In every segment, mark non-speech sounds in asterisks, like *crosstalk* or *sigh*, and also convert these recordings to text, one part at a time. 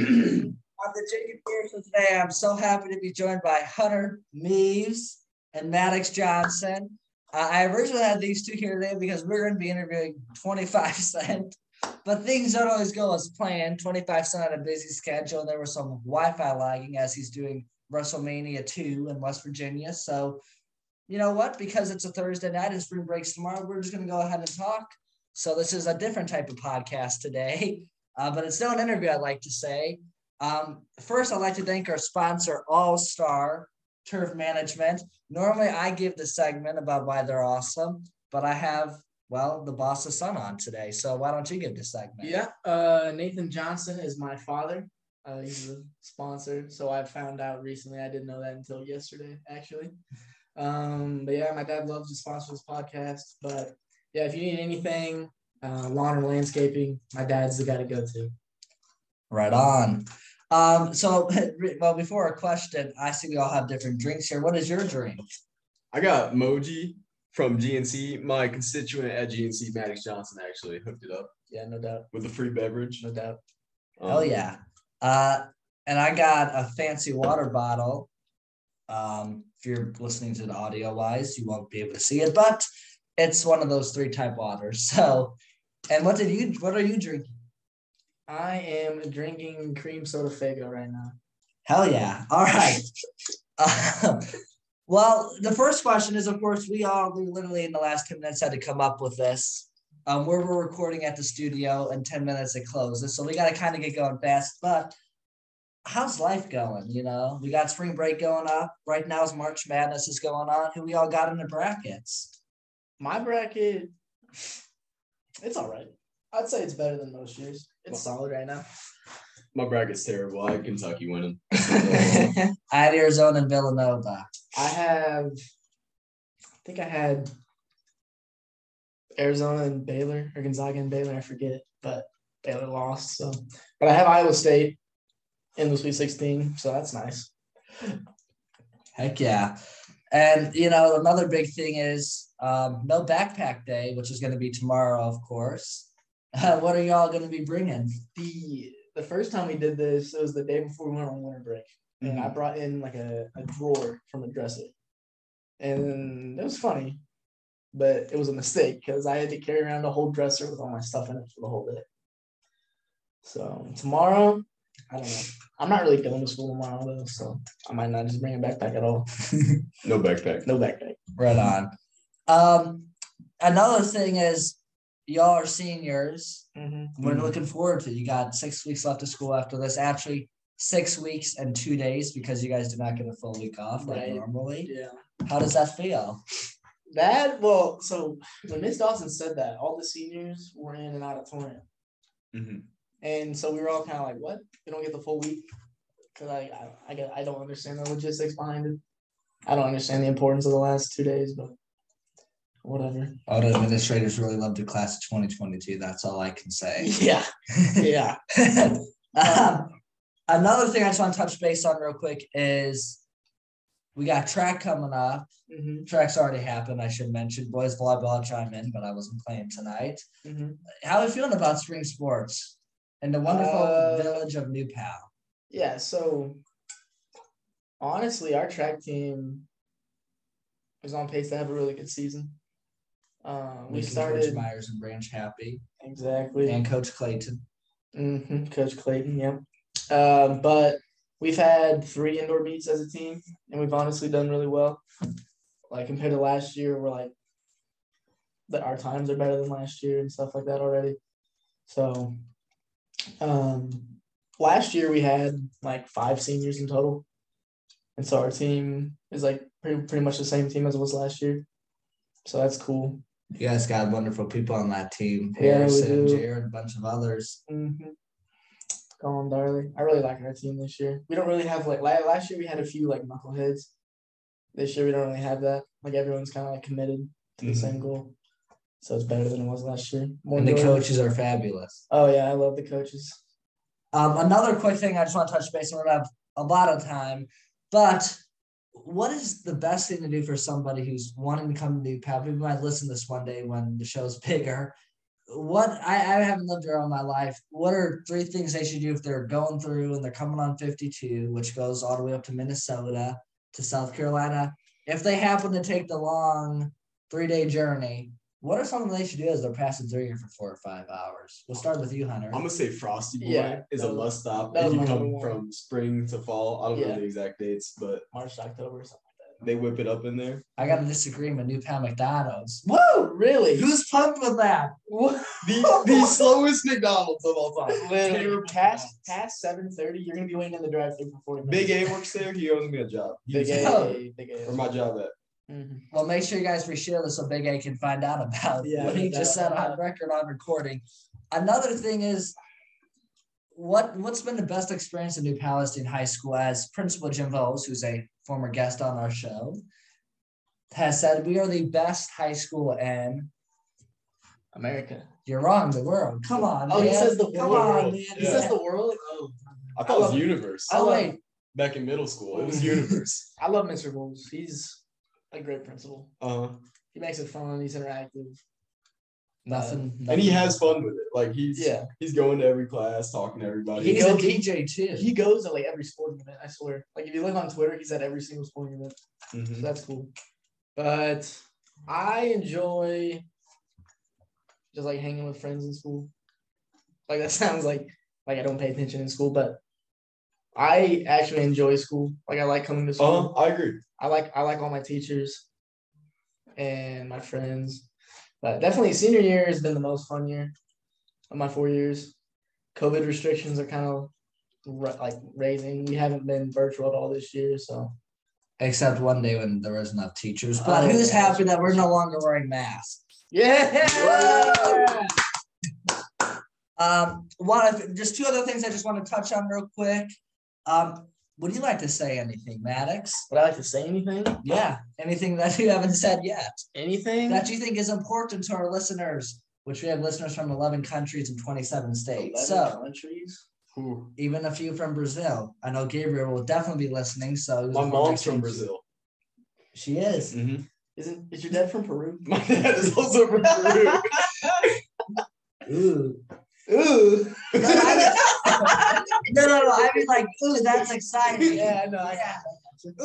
On the Jacob Pearson today, I'm so happy to be joined by Hunter Meives and Madix Johnson. Uh, I originally had these two here today because we are going to be interviewing 25 Cent, but things don't always go as planned. 25 Cent had a busy schedule. There was some Wi Fi lagging as he's doing WrestleMania 2 in West Virginia. So, you know what? Because it's a Thursday night and spring breaks tomorrow, we're just going to go ahead and talk. So, this is a different type of podcast today, uh, but it's still an interview, I'd like to say. Um, first, I'd like to thank our sponsor, All Star Turf Management. Normally, I give the segment about why they're awesome, but I have well, the boss's son on today. So why don't you give the segment? Yeah, uh, Nathan Johnson is my father. Uh, he's a sponsor. So I found out recently. I didn't know that until yesterday, actually. Um, but yeah, my dad loves to sponsor this podcast. But yeah, if you need anything, uh, lawn or landscaping, my dad's the guy to go to. Right on. Um, so, *laughs* well, before a question, I see we all have different drinks here. What is your drink? I got Moji from GNC. My constituent at GNC, Madix Johnson, actually hooked it up. Yeah, no doubt. With a free beverage. No doubt. Um, Hell yeah. Uh, and I got a fancy water bottle. Um, if you're listening to the audio wise, you won't be able to see it, but it's one of those three type waters. *laughs* So, and what did you? What are you drinking? I am drinking cream soda Faygo right now. Hell yeah! All right. uh, *laughs* well, the first question is, of course, we all we literally in the last ten minutes had to come up with this. Um, where we're recording at the studio in 10 minutes it closes. So we got to kind of get going fast. But how's life going? You know, we got spring break going up. Right now is March Madness is going on. Who we all got in the brackets? My bracket, it's all right. I'd say it's better than most years. It's well, solid right now. My bracket's terrible. I have Kentucky winning. *laughs* *laughs* I had Arizona and Villanova. I have, I think I had Arizona and Baylor or Gonzaga and Baylor. I forget, but Baylor lost. So, but I have Iowa State in the Sweet 16, so that's nice. Heck yeah. And, you know, another big thing is um, no backpack day, which is going to be tomorrow, of course. Uh, what are y'all going to be bringing? The the first time we did this, it was the day before we went on winter break. And mm-hmm. I brought in like a, a drawer from a dresser. And it was funny, but it was a mistake because I had to carry around a whole dresser with all my stuff in it for the whole day. So tomorrow, I don't know. I'm not really going to school tomorrow though, so I might not just bring a backpack at all. *laughs* no backpack. No backpack. Right on. Um, another thing is y'all are seniors. Mm-hmm. We're looking forward to. It. You got six weeks left of school after this. Actually, six weeks and two days because you guys did not get a full week off like right. normally. Yeah. How does that feel? That well, so when Miss Dawson said that, all the seniors were in an auditorium, mm-hmm. And so we were all kind of like, "What? We don't get the full week?" Because I, I, I, I don't understand the logistics behind it. I don't understand the importance of the last two days, but whatever. All the administrators really loved the class of 2022. That's all I can say. *laughs* Yeah. Yeah. *laughs* um, another thing I just want to touch base on real quick is we got track coming up. Mm-hmm. Track's already happened. I should mention boys volleyball chime in, but I wasn't playing tonight. Mm-hmm. How are you feeling about spring sports in the wonderful uh, village of New Pal? Yeah, so honestly, our track team is on pace to have a really good season. Um, we started Coach Myers and Branch Happy. Exactly. And Coach Clayton. Mm-hmm. Coach Clayton, yeah. Um, but we've had three indoor meets as a team, and we've honestly done really well. Like compared to last year, we're like that our times are better than last year and stuff like that already. So, um, last year we had like five seniors in total, and so our team is like pretty pretty much the same team as it was last year. So that's cool. You guys got wonderful people on that team. Harrison, yeah, Jared, a bunch of others. Mm-hmm. Colin Darley. I really like our team this year. We don't really have like last year we had a few like knuckleheads. This year we don't really have that. Like everyone's kind of like committed to the mm-hmm. same goal. So it's better than it was last year. More and the coaches are fabulous. Oh yeah, I love the coaches. Um, another quick thing I just want to touch base on. We don't have a lot of time, but what is the best thing to do for somebody who's wanting to come to New Pal? People might listen to this one day when the show's *laughs* bigger. what I, I haven't lived here all my life. What are three things they should do if they're going through and they're coming on 52, which goes all the way up to Minnesota to South Carolina? If they happen to take the long three day journey, what are some something they should do as they're passing through here for four or five hours? We'll start with you, Hunter. I'm gonna say Frosty Boy Yeah, is a must stop if you come one. from spring to fall. I don't Yeah. know the exact dates, but March, to October, or something like that. they whip it up in there. I got a disagreement. New Pal McDonald's. Whoa, really? Who's pumped with that? The the slowest McDonald's of all time. *laughs* Literally, past past seven thirty, you're gonna be waiting in the drive-through for forty minutes. Big. A *laughs* works there. He owes me a job. Big He's- A. Big A. Where my job at? Mhm. Well, make sure you guys reshare this so Big A can find out about Yeah, what he just said doubt. on record on recording. Another thing is, what what's been the best experience in New Palestine High School as Principal Jim Vos, who's a former guest on our show, has said we are the best high school in. America. You're wrong, the world. Come on, Oh, he says the world. Come world. on, man. He says the world. Oh, I thought it was Universe. Oh wait, Back in middle school, it was *laughs* Universe. I love Mr. Bowles. He's a great principal. Uh, He makes it fun. He's interactive. nothing, and he has fun with it. Like he's Yeah. he's going to every class, talking to everybody. He's He a DJ too. He goes to like every sporting event. I swear. Like if you look on Twitter, he's at every single sporting event. So Mhm. that's cool. But I enjoy just like hanging with friends in school. Like that *laughs* sounds like like I don't pay attention in school, but I actually enjoy school. Like I like coming to school. Uh, I agree. I like I like all my teachers and my friends. But definitely senior year has been the most fun year of my four years. COVID restrictions are kind of like raising. We haven't been virtual at all this year, so Except one day when there was enough teachers. But Oh, who's happy that we're no longer wearing masks? yeah. Um, one of just two other things I just want to touch on real quick. Um, would you like to say anything, Madix? Would I like to say anything? Yeah, anything that you haven't said yet Anything? that you think is important to our listeners, which we have listeners from 11 countries and 27 states. 11 So countries. Ooh. even a few from Brazil. I know Gabriel will definitely be listening. So My mom's from Brazil. She is. Mm-hmm. Isn't is your dad from Peru? *laughs* My dad is also from Peru. *laughs* Ooh. Ooh. No, *laughs* no, no, no. I mean, like, ooh, that's exciting. *laughs* Yeah, I know. I Yeah.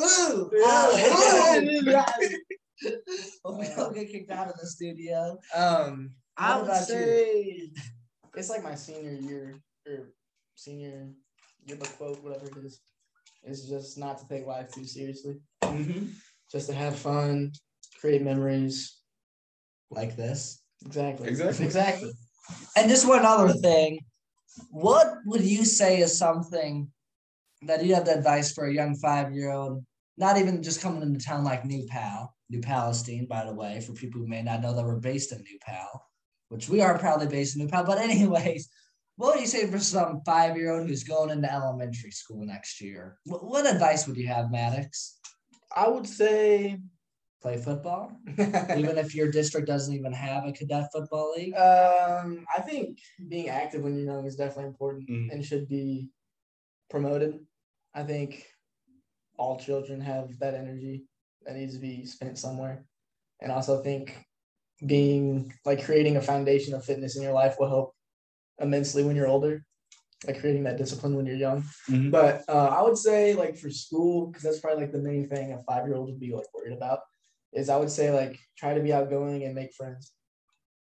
Ooh. Yeah. *laughs* ooh. Hope we don't get kicked out of the studio. Um, I would you? say it's like my senior year or senior yearbook quote, whatever it is. It's just not to take life too seriously. mm-hmm. Just to have fun, create memories. Like this. Exactly. Exactly. Exactly. And just one other thing. What would you say is something that you have the advice for a young five year old, not even just coming into town like New Pal, New Palestine, by the way, for people who may not know that we're based in New Pal, which we are proudly based in New Pal. But, anyways, what would you say for some five year old who's going into elementary school next year? What, what advice would you have, Madix? I would say Play football, *laughs* even if your district doesn't even have a cadet football league? Um, I think being active when you're young is definitely important Mhm. and should be promoted. I think all children have that energy that needs to be spent somewhere. And also think being like creating a foundation of fitness in your life will help immensely when you're older, like creating that discipline when you're young. Mhm. But uh, I would say like for school, because that's probably like the main thing a five year old would be like worried about, is I would say like try to be outgoing and make friends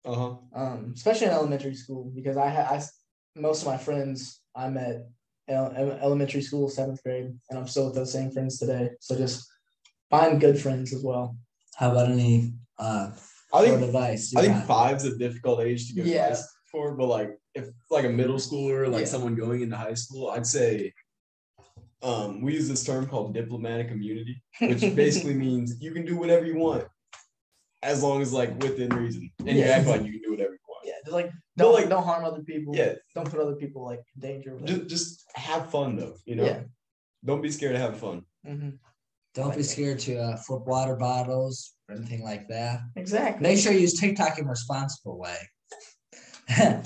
Uh-huh. um, especially in elementary school because I had I s- most of my friends I met elementary school, seventh grade, and I'm still with those same friends today. So just find good friends as well. How about any uh, I think advice? I think got? five's a difficult age to give Yeah. advice for, but like if like a middle schooler, like Yeah. someone going into high school, I'd say um, we use this term called diplomatic immunity, which *laughs* basically means you can do whatever you want as long as like within reason, and you Yeah. act like you can do whatever you want. Yeah, just like don't like- like don't harm other people. Yeah, don't put other people like in danger. just, just have fun though. You know, Yeah. don't be scared to have fun. hmm Don't be scared to uh, flip water bottles or anything like that. Exactly. Make sure you use TikTok in a responsible way. *laughs*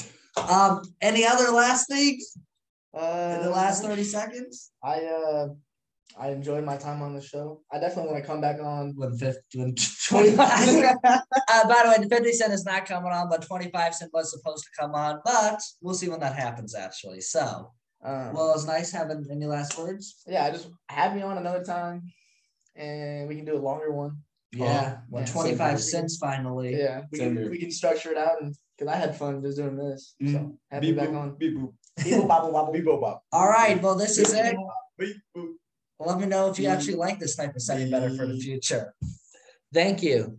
um, any other last things Uh, in the last 30 seconds? I uh, I enjoyed my time on the show. I definitely want to come back on. When 50, when *laughs* 25. *laughs* uh, by the way, the 50 Cent is not coming on, but 25 Cent was supposed to come on, but we'll see when that happens, actually. So, Um, well, it's nice having any last words. yeah, I just have me on another time, and we can do a longer one. Yeah, when yeah, 25 so- cents finally. Yeah, we Same can here. we can structure it out, and because I had fun just doing this, so Mhm. have me back boop, on. beep boop, Beep, bobble, bobble. beep boop. All right, well, this is it. Let me know if you actually like this type of setting better for the future. Thank you.